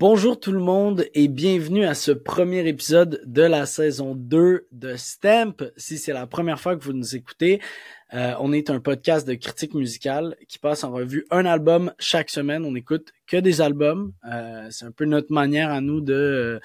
Bonjour tout le monde et bienvenue à ce premier épisode de la saison 2 de Stamp. Si c'est la première fois que vous nous écoutez, euh, on est un podcast de critique musicale qui passe en revue un album chaque semaine. On écoute que des albums. Euh, c'est un peu notre manière à nous de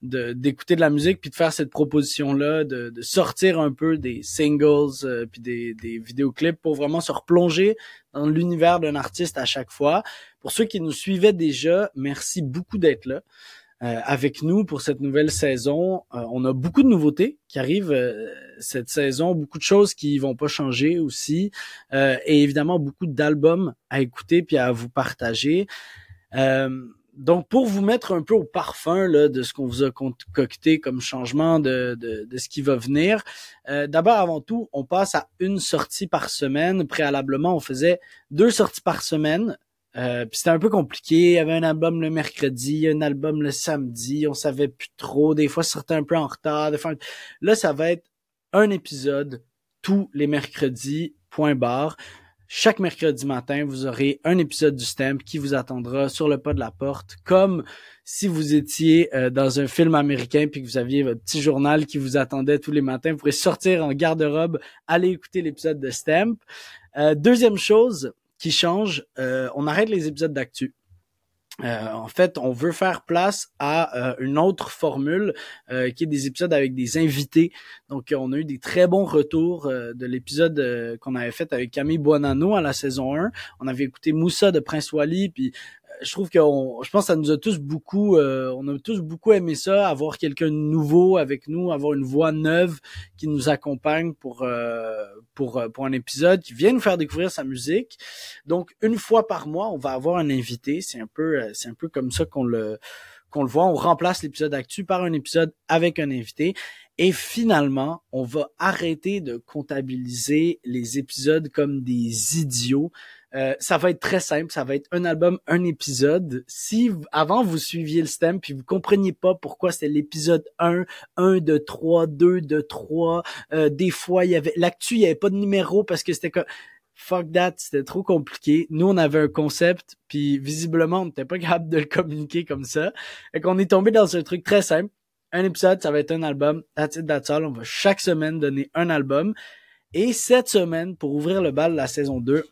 d'écouter de, la musique puis de faire cette proposition là, de, de sortir un peu des singles euh, puis des, des vidéoclips pour vraiment se replonger dans l'univers d'un artiste à chaque fois. Pour ceux qui nous suivaient déjà, merci beaucoup d'être là. Euh, avec nous pour cette nouvelle saison. Euh, on a beaucoup de nouveautés qui arrivent euh, cette saison, beaucoup de choses qui vont pas changer aussi, et évidemment beaucoup d'albums à écouter puis à vous partager. donc pour vous mettre un peu au parfum là, de ce qu'on vous a concocté comme changement de, de, de ce qui va venir, d'abord avant tout, on passe à une sortie par semaine. Préalablement, on faisait deux sorties par semaine. Euh, c'était un peu compliqué. Il y avait un album le mercredi, un album le samedi. On savait plus trop. Des fois, c'était un peu en retard. Là, ça va être un épisode tous les mercredis, point barre. Chaque mercredi matin, vous aurez un épisode du Stamp qui vous attendra sur le pas de la porte, comme si vous étiez euh, dans un film américain puis que vous aviez votre petit journal qui vous attendait tous les matins. Vous pourrez sortir en garde-robe, aller écouter l'épisode de Stamp. Euh, deuxième chose, qui change. Euh, on arrête les épisodes d'actu. Euh, en fait, on veut faire place à euh, une autre formule qui est des épisodes avec des invités. Donc, on a eu des très bons retours de l'épisode qu'on avait fait avec Camille Buonanno à la saison 1. On avait écouté Moussa de Prince Wally, puis je trouve que je pense que ça nous a tous beaucoup, euh, on a tous beaucoup aimé ça, avoir quelqu'un de nouveau avec nous, avoir une voix neuve qui nous accompagne pour euh, pour euh, pour un épisode, qui vient nous faire découvrir sa musique. Donc une fois par mois, on va avoir un invité. C'est un peu c'est un peu comme ça qu'on le qu'on le voit. On remplace l'épisode actuel par un épisode avec un invité. Et finalement, on va arrêter de comptabiliser les épisodes comme des idiots. Euh, ça va être très simple, ça va être un album, un épisode. Si avant vous suiviez le stem puis vous compreniez pas pourquoi c'était l'épisode 1, 1 de 3, 2 de 3, euh, des fois il y avait l'actu, il y avait pas de numéro parce que c'était comme fuck that, c'était trop compliqué. Nous on avait un concept puis visiblement on n'était pas capable de le communiquer comme ça. Et qu'on est tombé dans un truc très simple. Un épisode, ça va être un album. That's it, that's all. On va chaque semaine donner un album. Et cette semaine, pour ouvrir le bal de la saison 2, ça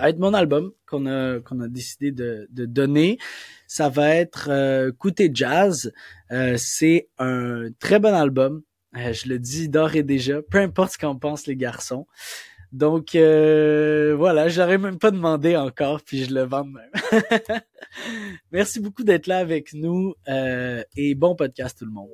va être mon album qu'on a qu'on a décidé de, de donner. Ça va être euh, Jazz. Euh, c'est un très bon album. Euh, je le dis d'ores et déjà. Peu importe ce qu'en pensent les garçons. Donc euh, voilà, j'aurais même pas demandé encore, puis je le vends même. Merci beaucoup d'être là avec nous euh, et bon podcast tout le monde.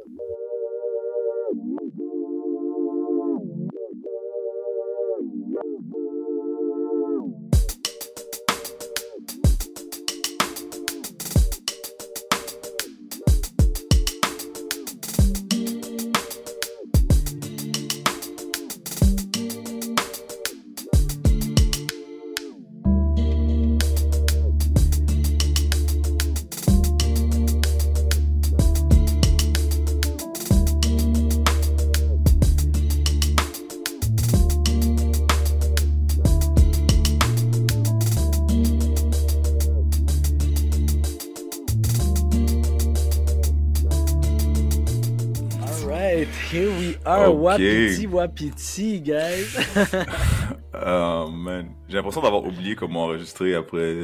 Wapiti, wapiti, guys. oh man, j'ai l'impression d'avoir oublié comment enregistrer après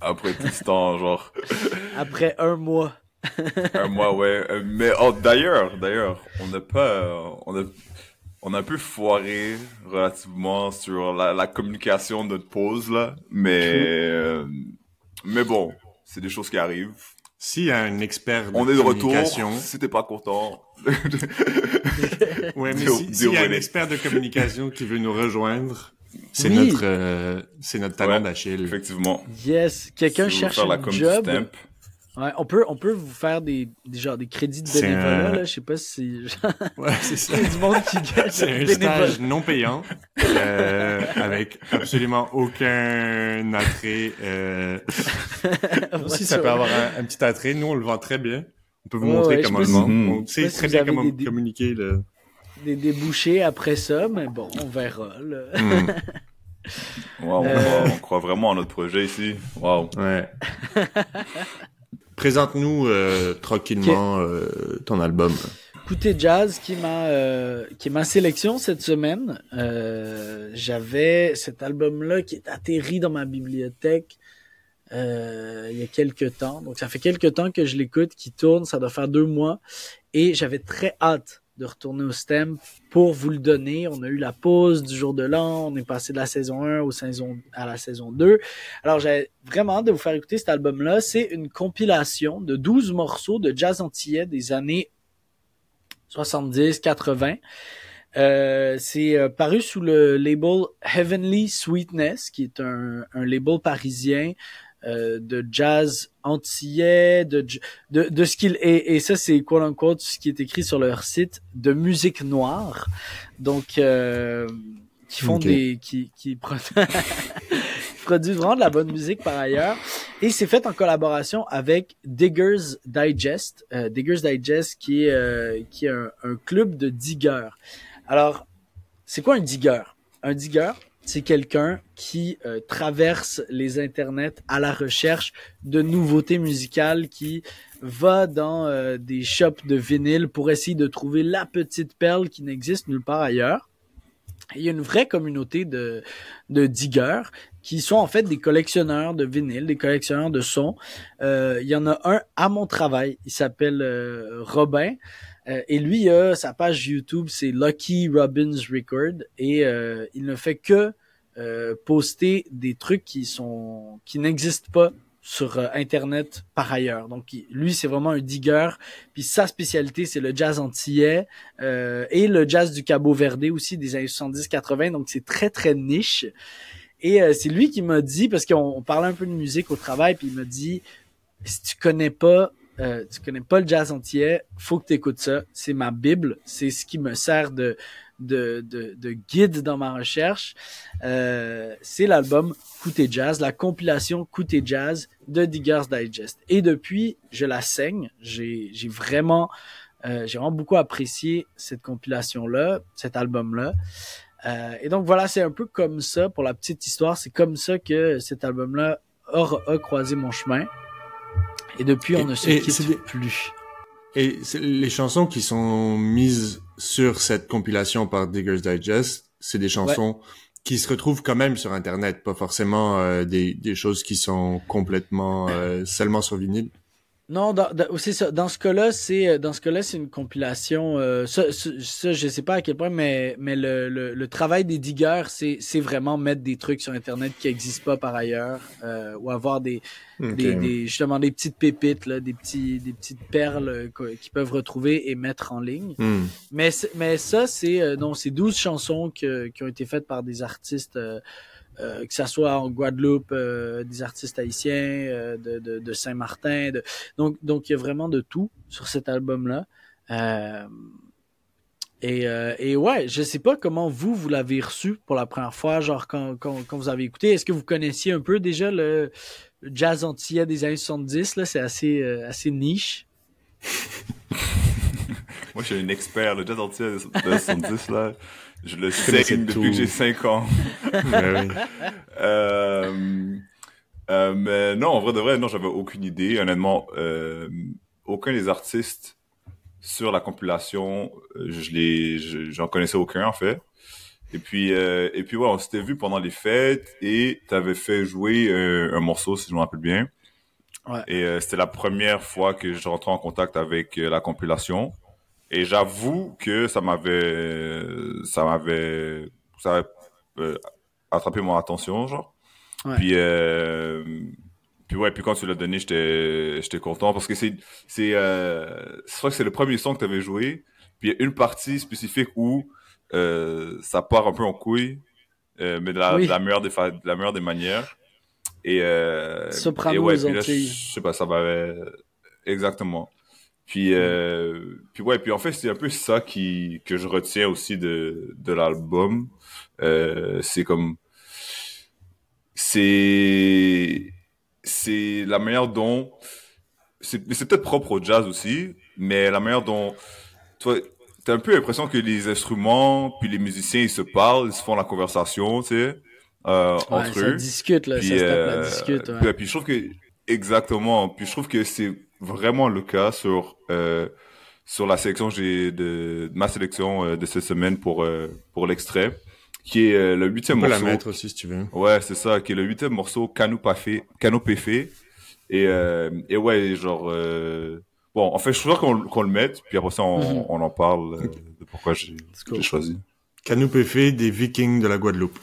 après tout ce temps, genre. Après un mois. un mois, ouais. Mais oh, d'ailleurs, d'ailleurs, on n'a pas, on a, on a un peu foiré relativement sur la, la communication de notre pause là, mais euh, mais bon, c'est des choses qui arrivent. S'il y a un expert de On est de retour. Si t'es pas content. ouais, mais s'il y a un expert de communication qui veut nous rejoindre, c'est notre, euh, c'est notre talent d'Achille. Effectivement. Yes. Quelqu'un cherche un job? Ouais, on peut, on peut vous faire des, des genre des crédits de bénévolat, là. Je sais pas si. ouais, c'est ça. du monde qui gagne. C'est un stage non payant, euh, avec absolument aucun attrait. Euh... Aussi, ça peut avoir un, petit attrait. Nous, on le vend très bien. On peut vous montrer comment le vendre. On sait très bien comment communiquer. Là. Des débouchés après ça, mais bon, on verra. Là. Mm. Wow, on, croit, on, croit, vraiment à notre projet ici. Wow. Ouais. Présente-nous euh, tranquillement euh, ton album. Écoutez Jazz qui m'a euh, qui est ma sélection cette semaine. Euh, J'avais cet album-là qui est atterri dans ma bibliothèque euh, il y a quelques temps. Donc ça fait quelques temps que je l'écoute, qui tourne, ça doit faire deux mois, et j'avais très hâte de retourner au STEM pour vous le donner. On a eu la pause du jour de l'an, on est passé de la saison 1 au saison, à la saison 2. Alors j'avais vraiment hâte de vous faire écouter cet album-là. C'est une compilation de 12 morceaux de jazz antillais des années 70, 80. Euh, c'est euh, paru sous le label Heavenly Sweetness, qui est un, un label parisien euh, de jazz antillais, de, de, de ce qu'il est, et ça c'est quote unquote ce qui est écrit sur leur site, de musique noire. Donc, euh, qui font des, qui, qui produisent vraiment de la bonne musique par ailleurs. Et c'est fait en collaboration avec Diggers Digest. Euh, Diggers Digest qui est, euh, qui est un, un club de diggers. Alors, c'est quoi un digger? Un digger, c'est quelqu'un qui euh, traverse les internets à la recherche de nouveautés musicales, qui va dans euh, des shops de vinyle pour essayer de trouver la petite perle qui n'existe nulle part ailleurs. Il y a une vraie communauté de, de diggers qui sont en fait des collectionneurs de vinyle, des collectionneurs de sons. Euh, il y en a un à mon travail, il s'appelle Robin. Euh, et lui, a sa page YouTube, c'est Lucky Robbins Record. Et euh, il ne fait que euh, poster des trucs qui sont qui n'existent pas sur euh, internet par ailleurs. Donc lui c'est vraiment un digger, puis sa spécialité c'est le jazz antillais euh, et le jazz du Cabo Verde aussi des années 70-80. Donc c'est très très niche. Et euh, c'est lui qui m'a dit parce qu'on on parlait un peu de musique au travail, puis il m'a dit si tu connais pas euh, tu connais pas le jazz antillais, faut que tu écoutes ça. C'est ma bible, c'est ce qui me sert de de, de, de guide dans ma recherche. Euh, c'est l'album Coûter Jazz, la compilation Coûter Jazz de Diggers Digest. Et depuis, je la saigne. J'ai j'ai vraiment euh, j'ai vraiment beaucoup apprécié cette compilation-là, cet album-là. Euh, et donc voilà, c'est un peu comme ça pour la petite histoire. C'est comme ça que cet album-là a, a croisé mon chemin. Et depuis, on ne se quitte des- plus. Et les chansons qui sont mises sur cette compilation par Diggers Digest, c'est des chansons qui se retrouvent quand même sur Internet, pas forcément euh, des, des choses qui sont complètement euh, seulement sur vinyle. Non, dans, dans- c'est ça. Dans ce cas-là, c'est euh, dans ce cas-là, c'est une compilation. Euh, ça, ça, ça, je sais pas à quel point, mais mais le, le, le travail des diggers, c'est c'est vraiment mettre des trucs sur Internet qui existent pas par ailleurs, euh, ou avoir des, des, des justement des petites pépites là, des petits des petites perles euh, qu- qu'ils peuvent retrouver et mettre en ligne. Hmm. Mais mais ça c'est euh, non, c'est 12 chansons que, qui ont été faites par des artistes euh, que ça soit en Guadeloupe, euh, des artistes haïtiens euh, de, de, Saint-Martin, donc donc il y a vraiment de tout sur cet album là. Euh, et, euh, et ouais, je sais pas comment vous vous l'avez reçu pour la première fois, genre quand, quand, quand vous avez écouté. Est-ce que vous connaissiez un peu déjà le, jazz antillais des années 70 là? C'est assez euh, assez niche. Moi, je suis un expert. Le jazz entier de 70, là, je le saigne tout. depuis que j'ai 5 ans. Ouais, oui. Euh, euh, mais non, en vrai de vrai, non, j'avais aucune idée. Honnêtement, euh, aucun des artistes sur la compilation, euh, je les, je- j'en connaissais aucun en fait. Et puis, euh, et puis ouais, on s'était vu pendant les fêtes et t'avais fait jouer euh, un morceau, si je me rappelle bien. Ouais. Et euh, c'était la première fois que je rentrais en contact avec euh, la compilation. Et j'avoue que ça m'avait, ça m'avait, ça avait euh, attrapé mon attention, genre. Ouais. Puis, euh, puis ouais, puis quand tu l'as donné, j'étais, j'étais content parce que c'est, c'est, euh, je crois que c'est le premier son que t'avais joué. Puis il y a une partie spécifique où euh, ça part un peu en couille, euh, mais de la, Oui. de la meilleure des fa- de la meilleure des manières. Et, euh, Soprano et ouais, puis là, je sais pas, ça m'avait exactement. Puis, euh, puis ouais, puis en fait, c'est un peu ça qui que je retiens aussi de de l'album. Euh, c'est comme c'est c'est la manière dont c'est mais c'est peut-être propre au jazz aussi, mais la manière dont toi t'as un peu l'impression que les instruments puis les musiciens ils se parlent, ils se font la conversation, tu sais, euh, Ouais, entre ça eux. discute là, Puis, ça se tape la euh, discute. Ouais. puis, puis je trouve que exactement, puis je trouve que c'est vraiment le cas sur euh, sur la sélection j'ai de, ma sélection euh, de cette semaine pour euh, pour l'extrait qui est le huitième morceau. La mettre aussi si tu veux. Ouais, c'est ça, qui est le huitième morceau Canopé Canopé et et ouais genre bon en fait je crois qu'on le mette puis après ça on, mhm. on en parle de pourquoi j'ai choisi. Canopé des Vikings de la Guadeloupe.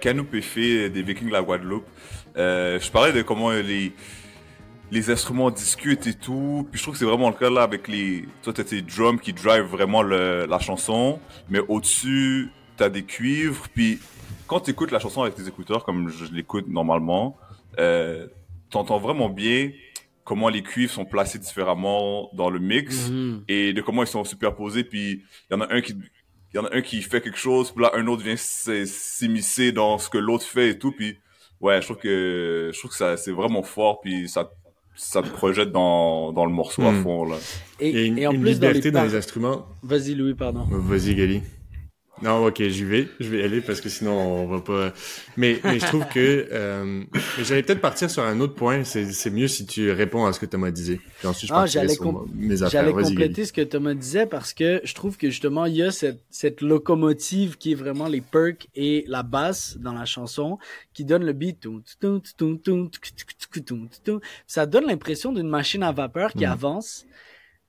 Canopé fait des Vikings de la Guadeloupe. Euh, je parlais de comment les les instruments discutent et tout. Puis je trouve que c'est vraiment le cas là avec les. Toi, t'as tes drums qui drive vraiment la chanson, mais au-dessus, t'as des cuivres. Puis quand t'écoutes la chanson avec tes écouteurs, comme je l'écoute normalement, euh, t'entends vraiment bien comment les cuivres sont placés différemment dans le mix mm-hmm. et de comment ils sont superposés. Puis il y en a un qui il y en a un qui fait quelque chose, puis là un autre vient s'immiscer dans ce que l'autre fait et tout, puis ouais, je trouve que je trouve que ça c'est vraiment fort, puis ça ça te projette dans, dans le morceau à hmm. fond là. Et, et, en plus liberté dans les, instruments. Vas-y Louis, pardon. Vas-y Gali. Non, ok, j'y vais. Je vais aller parce que sinon on va pas. Mais, mais je trouve que euh, j'allais peut-être partir sur un autre point. C'est mieux si tu réponds à ce que Thomas disait. Puis ensuite, je ah, j'allais compléter ce que Thomas disait parce que je trouve que justement il y a cette, cette locomotive qui est vraiment les perks et la basse dans la chanson qui donne le beat. Ça donne l'impression d'une machine à vapeur qui avance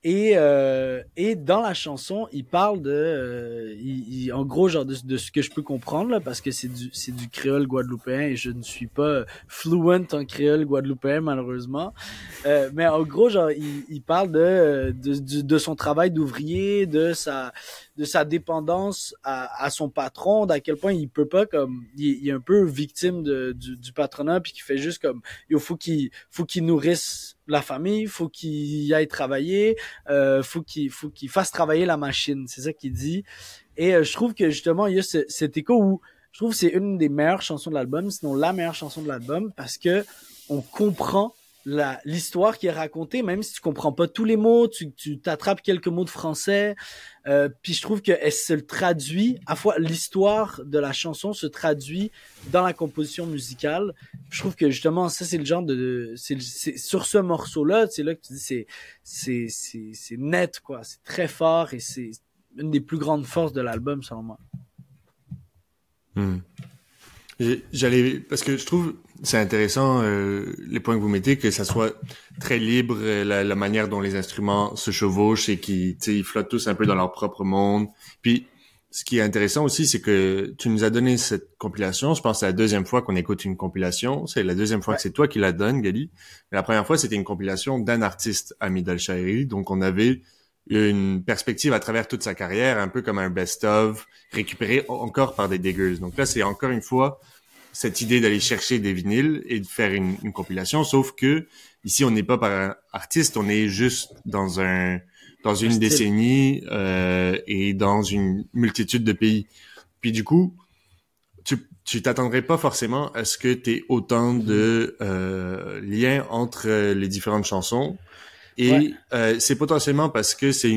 et, euh, et dans la chanson, il parle de, euh, il, en gros, genre de, ce que je peux comprendre là, parce que c'est du, c'est du créole guadeloupéen et je ne suis pas fluent en créole guadeloupéen malheureusement. Euh, mais en gros, genre, il, il parle de, de, de, son travail d'ouvrier, de sa, de sa dépendance à, à son patron, d'à quel point il peut pas comme, il, est un peu victime de, du, du patronat puis qui fait juste comme, il faut qu'il, faut qu'il nourrisse la famille, faut qu'il aille travailler, euh, faut qu'il faut qu'il fasse travailler la machine, c'est ça qu'il dit. Et euh, je trouve que justement il y a ce, cet écho où je trouve c'est une des meilleures chansons de l'album, sinon la meilleure chanson de l'album parce que on comprend l'histoire qui est racontée, même si tu comprends pas tous les mots, tu, tu t'attrapes quelques mots de français. Euh, puis je trouve qu'elle se traduit, à fois l'histoire de la chanson se traduit dans la composition musicale. Je trouve que justement ça c'est le genre de, c'est, sur ce morceau-là, c'est là que tu dis c'est c'est c'est c'est net quoi, c'est très fort et c'est une des plus grandes forces de l'album selon moi. Hmm. J'allais parce que je trouve c'est intéressant euh, les points que vous mettez que ça soit très libre euh, la, la manière dont les instruments se chevauchent et qui ils flottent tous un peu dans leur propre monde. Puis ce qui est intéressant aussi c'est que tu nous as donné cette compilation. Je pense que c'est la deuxième fois qu'on écoute une compilation. C'est la deuxième fois que c'est toi qui la donnes, Gali. la première fois c'était une compilation d'un artiste, Amid Al-Shairi. Donc on avait une perspective à travers toute sa carrière, un peu comme un best-of récupéré encore par des diggers. Donc là, c'est encore une fois cette idée d'aller chercher des vinyles et de faire une, une compilation, sauf que ici, on n'est pas par artiste, on est juste dans un dans une décennie euh, et dans une multitude de pays. Puis du coup, tu tu t'attendrais pas forcément à ce que tu aies autant de euh, liens entre les différentes chansons et euh, c'est potentiellement parce que c'est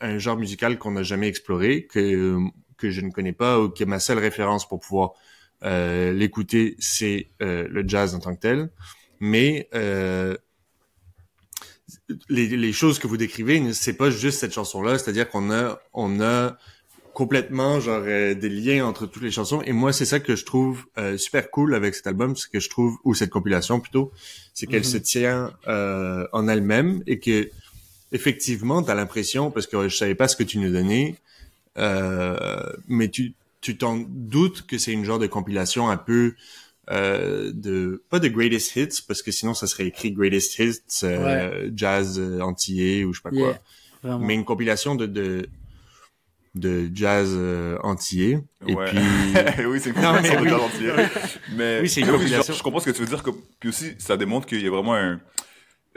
un genre musical qu'on n'a jamais exploré, que, que je ne connais pas ou que ma seule référence pour pouvoir euh, l'écouter, c'est euh, le jazz en tant que tel. Mais euh, les, les, choses que vous décrivez, c'est pas juste cette chanson-là, c'est-à-dire qu'on a, on a complètement genre euh, des liens entre toutes les chansons. Et moi c'est ça que je trouve euh, super cool avec cet album c'est que je trouve ou cette compilation plutôt c'est qu'elle se mhm. tient euh, en elle-même et que effectivement t'as l'impression parce que je savais pas ce que tu nous donnais mais tu tu t'en doutes que c'est une genre de compilation un peu de pas de greatest hits parce que sinon ça serait écrit greatest hits jazz entier ou je sais pas quoi. Mais une compilation de, de de jazz euh, entier. Et puis... oui, c'est une compilation de jazz entier. Mais oui, c'est une je, comprends ce que tu veux dire. Que... Puis aussi, ça démontre qu'il y a vraiment un,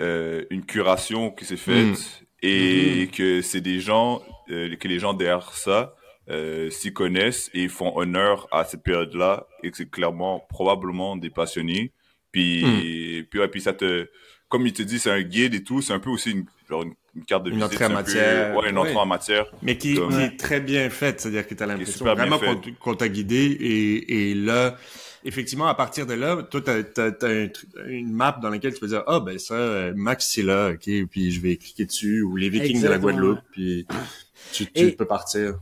euh, une curation qui s'est faite mm. et mm-hmm. que c'est des gens, euh, que les gens derrière ça euh, s'y connaissent et font honneur à cette période-là et que c'est clairement, probablement des passionnés. Puis, mm. puis, ouais, puis ça te, comme il te dit, c'est un guide et tout, c'est un peu aussi une, genre une une carte de une Entrée en matière. ouais, une entrée en matière. Mais qui, est très bien faite, c'est-à-dire que tu as l'impression vraiment qu'on t'a guidé et, et là, effectivement, à partir de là, toi, tu as, une map dans laquelle tu peux dire, ah, ben ça, Max, c'est là, OK, puis je vais cliquer dessus, ou les Vikings de la Guadeloupe, puis tu, tu peux partir.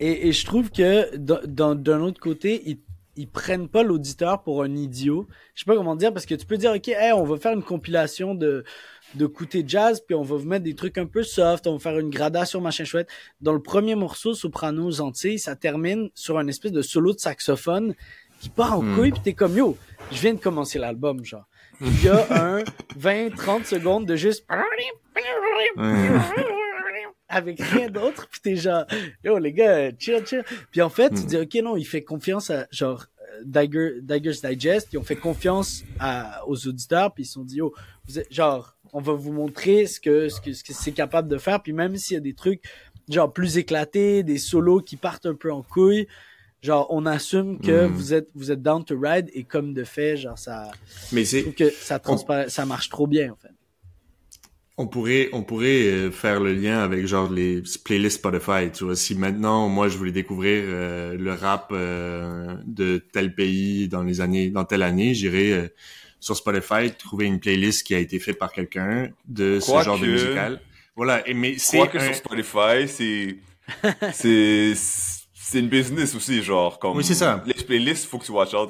Et, et, je trouve que d'un autre côté, ils, ils prennent pas l'auditeur pour un idiot. Je sais pas comment dire, parce que tu peux dire, OK, hey, on va faire une compilation de de côté jazz, puis on va vous mettre des trucs un peu soft, on va faire une gradation machin chouette. Dans le premier morceau, Soprano Antilles, ça termine sur un espèce de solo de saxophone qui part en hmm. couille, puis t'es comme yo, je viens de commencer l'album, genre. Il y a un 20-30 secondes de juste avec rien d'autre, puis t'es genre yo les gars, chill chill. Puis en fait, tu hmm. dis ok non, il fait confiance à genre Dagger, Dagger's Digest, ils ont fait confiance à, aux auditeurs, puis ils se sont dit, oh, vous êtes, genre, on va vous montrer ce que, ce que, ce que c'est capable de faire, puis même s'il y a des trucs, genre, plus éclatés, des solos qui partent un peu en couille, genre, on assume que hmm. vous êtes, vous êtes down to ride, et comme de fait, genre, ça, mais c'est, que ça ça marche trop bien, en fait. On pourrait, on pourrait euh, faire le lien avec genre les playlists Spotify. Tu vois, si maintenant moi je voulais découvrir euh, le rap euh, de tel pays dans les années, dans telle année, j'irais sur Spotify trouver une playlist qui a été faite par quelqu'un de ce genre de musical. Voilà. Et mais c'est que sur Spotify, c'est c'est c'est une business aussi, genre, comme. Oui, c'est ça. Les playlists, faut que tu watch out.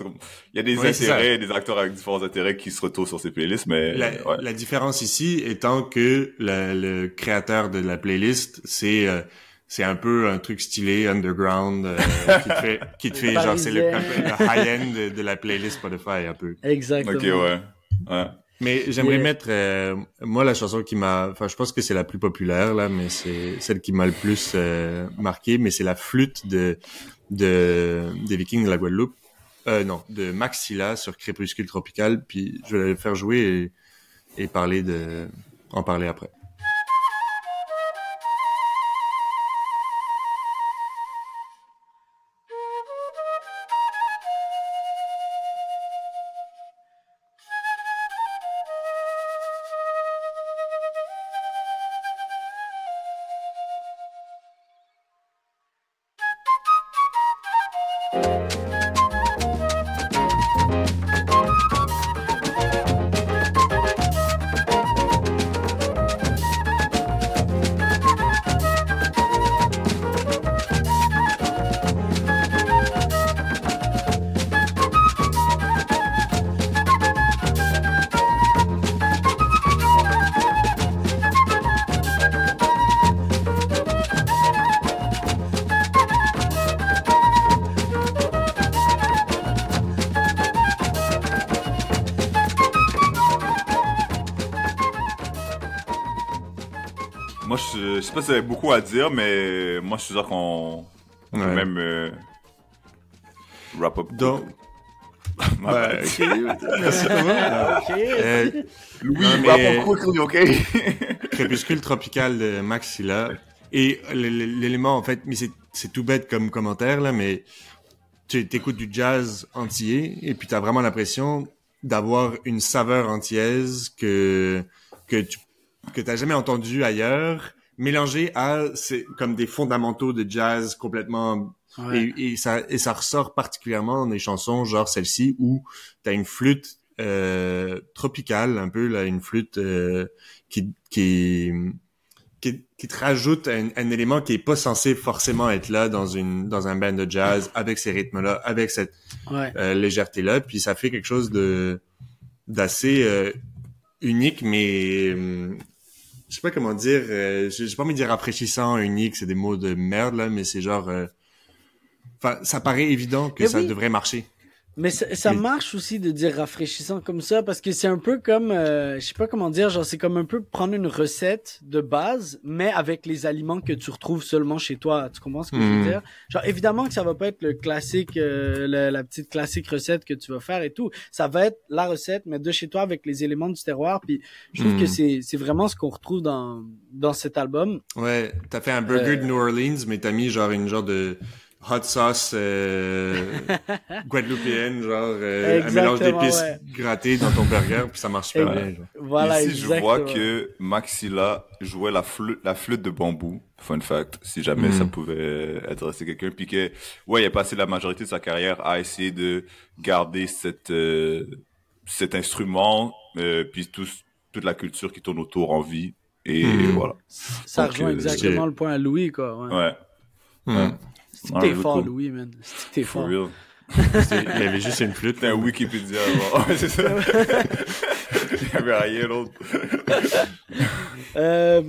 Il y a des intérêts, des acteurs avec différents intérêts qui se retrouvent sur ces playlists, mais. La, la différence ici étant que le créateur de la playlist, c'est, euh, c'est un peu un truc stylé, underground, euh, qui te fait, qui te fait genre, c'est le, high-end de, la playlist Spotify, un peu. Exactement. Ok, ouais. Ouais. Mais j'aimerais mettre euh, moi la chanson qui m'a enfin je pense que c'est la plus populaire là mais c'est celle qui m'a le plus euh, marqué mais c'est la flûte de de des Vikings de la Guadeloupe. Euh, non, de Maxilla sur Crépuscule tropical puis je vais la faire jouer et, et parler de en parler après. C'est beaucoup à dire, mais moi, je suis sûr qu'on peut même euh, wrap up. Donc, ouais, ok. Merci ok. Euh, Louis, wrap up ok? Crépuscule tropical de Maxilla. Et l'élément, en fait, mais c'est tout bête comme commentaire, là, mais tu écoutes du jazz entier et puis tu as vraiment l'impression d'avoir une saveur entière que que tu que t'as jamais entendu ailleurs mélangé à c'est comme des fondamentaux de jazz complètement et, ça et ça ressort particulièrement dans des chansons genre celle-ci où t'as une flûte euh, tropicale un peu là une flûte euh, qui qui qui, qui te rajoute un, un, élément qui est pas censé forcément être là dans une dans un band de jazz avec ces rythmes là avec cette euh, légèreté là puis ça fait quelque chose de d'assez euh, unique mais hum, je sais pas comment dire euh, j'ai pas envie de dire rafraîchissant unique c'est des mots de merde là mais c'est genre enfin ça paraît évident que ça devrait marcher mais ça, ça marche aussi de dire rafraîchissant comme ça parce que c'est un peu comme, euh, je sais pas comment dire, genre c'est comme un peu prendre une recette de base, mais avec les aliments que tu retrouves seulement chez toi. Tu comprends ce que je veux hmm. dire? Genre évidemment que ça va pas être le classique, euh, la, petite classique recette que tu vas faire et tout. Ça va être la recette, mais de chez toi avec les éléments du terroir. Puis je trouve que hmm. c'est c'est vraiment ce qu'on retrouve dans dans cet album. Ouais, t'as fait un burger de euh, New Orleans, mais t'as mis genre une genre de hot sauce euh, guadeloupéenne, genre euh, un mélange d'épices grattées dans ton burger, puis ça marche super bien. Genre. Voilà, Ici, je vois que Maxilla jouait la flûte, la flûte de bambou. Fun fact, si jamais ça mm. pouvait adresser quelqu'un. Puis que, ouais, il a passé la majorité de sa carrière à essayer de garder cette, euh, cet instrument, euh, puis tout, toute la culture qui tourne autour en vie. Et mm. voilà. Ça rejoint exactement le point à Louis, quoi. Ouais. ouais. Mm. C'est que t'es fort, Louis, man. C'est que t'es fort. real. il y avait juste une flûte. C'était un Wikipédia avant. Ouais, c'est ça. il y avait rien d'autre. euh,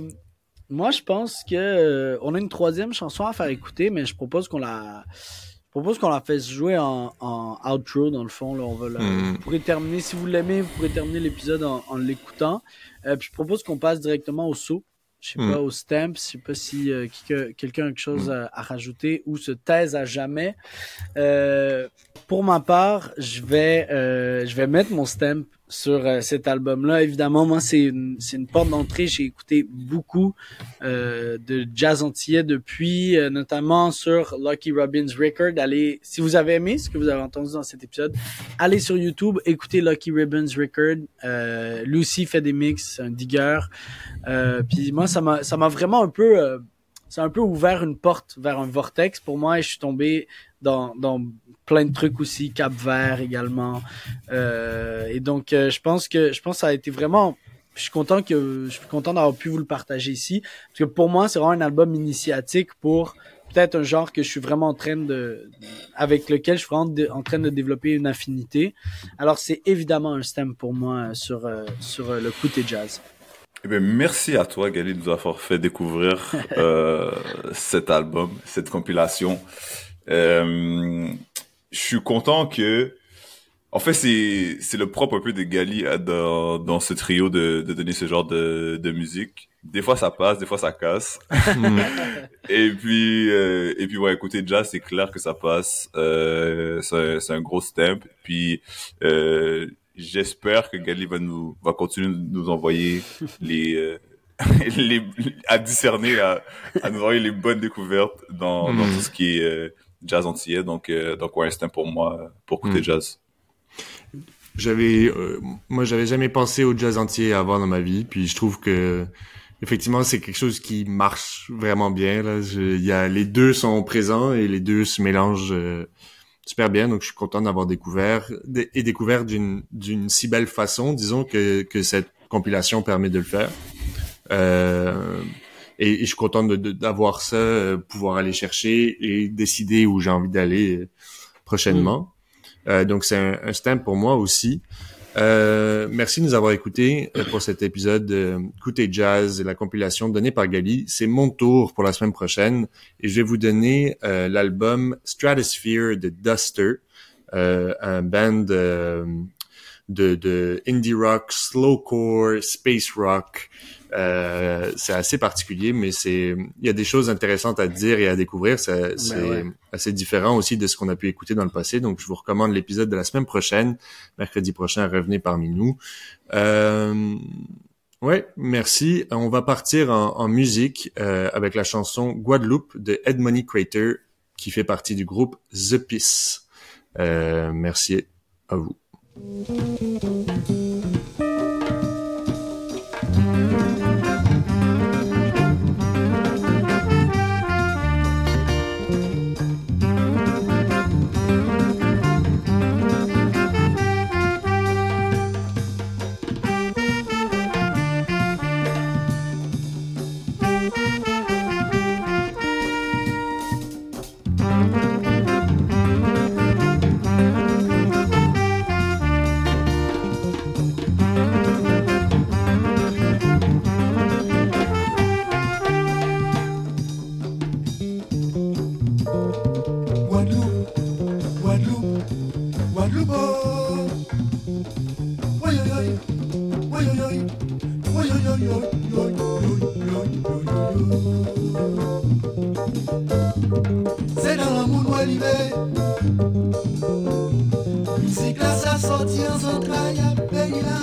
moi, je pense que euh, on a une troisième chanson à faire écouter, mais je propose qu'on la, je propose qu'on la fasse jouer en, en outro dans le fond. Là, on va la, mm. Vous pourrez terminer, si vous l'aimez, vous pourrez terminer l'épisode en, en l'écoutant. Euh, puis je propose qu'on passe directement au saut. Je sais pas, hmm. au stamp, je sais pas si euh, quelqu'un a quelque chose hmm. à, rajouter ou se taise à jamais. Euh, pour ma part, je vais, euh, je vais mettre mon stamp sur euh, cet album-là. Évidemment, moi, c'est une, c'est une porte d'entrée. J'ai écouté beaucoup euh, de jazz antillais depuis, euh, notamment sur Lucky Robbins Record. Allez, si vous avez aimé ce que vous avez entendu dans cet épisode, allez sur YouTube, écoutez Lucky Robbins Record. Euh, Lucy fait des mix, un digger. Puis moi, ça m'a, ça m'a vraiment un peu, ça a un peu ouvert une porte vers un vortex pour moi et je suis tombé dans, dans plein de trucs aussi, Cap Vert également. Euh, et donc, euh, je pense que je pense que ça a été vraiment. Je suis content que je suis content d'avoir pu vous le partager ici, parce que pour moi, c'est vraiment un album initiatique pour peut-être un genre que je suis vraiment en train de, avec lequel je suis vraiment en train de développer une affinité. Alors, c'est évidemment un stem pour moi sur euh, sur le côté jazz. Eh bien, merci à toi, Gali, de nous avoir fait découvrir euh, cet album, cette compilation. Euh, je suis content que en fait c'est c'est le propre un peu de Gali dans dans ce trio de de donner ce genre de de musique. Des fois ça passe des fois ça casse. Et puis euh, et puis ouais écoutez jazz c'est clair que ça passe. Euh, c'est c'est un gros stamp. Puis euh, j'espère que Gali va nous va continuer de nous envoyer les euh, les, à discerner, à, à nous envoyer les bonnes découvertes dans, dans tout ce qui est euh, jazz antillais. Donc, euh, donc ouais, c'est pour moi pour écouter hmm. jazz. J'avais, euh, moi, j'avais jamais pensé au jazz entier avant dans ma vie, puis je trouve que effectivement, c'est quelque chose qui marche vraiment bien. Là, il y a les deux sont présents et les deux se mélangent euh, super bien. Donc, je suis content d'avoir découvert et découvert d'une d'une si belle façon, disons que que cette compilation permet de le faire. Euh, et, je suis content d'avoir ça, euh, pouvoir aller chercher et décider où j'ai envie d'aller euh, prochainement. Mm. Euh, donc c'est un, un stamp pour moi aussi. Euh, merci de nous avoir écoutés pour cet épisode de Écoutez Jazz, la compilation donnée par Gali. C'est mon tour pour la semaine prochaine et je vais vous donner euh, l'album Stratosphere de Duster, euh, un band de, de indie rock, slowcore, space rock, euh, c'est assez particulier, mais c'est il y a des choses intéressantes à dire et à découvrir. Ben c'est assez différent aussi de ce qu'on a pu écouter dans le passé. Donc, je vous recommande l'épisode de la semaine prochaine, mercredi prochain. Revenez parmi nous. Euh, ouais, merci. On va partir en, en musique euh, avec la chanson Guadeloupe de Edmoney Crater, qui fait partie du groupe The Peace. Euh, merci à vous. C'est dans le monde où il est. Musique là, ça sortit en entrailles à pays là.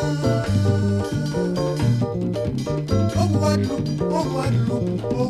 Au Guadeloupe, au Guadeloupe, au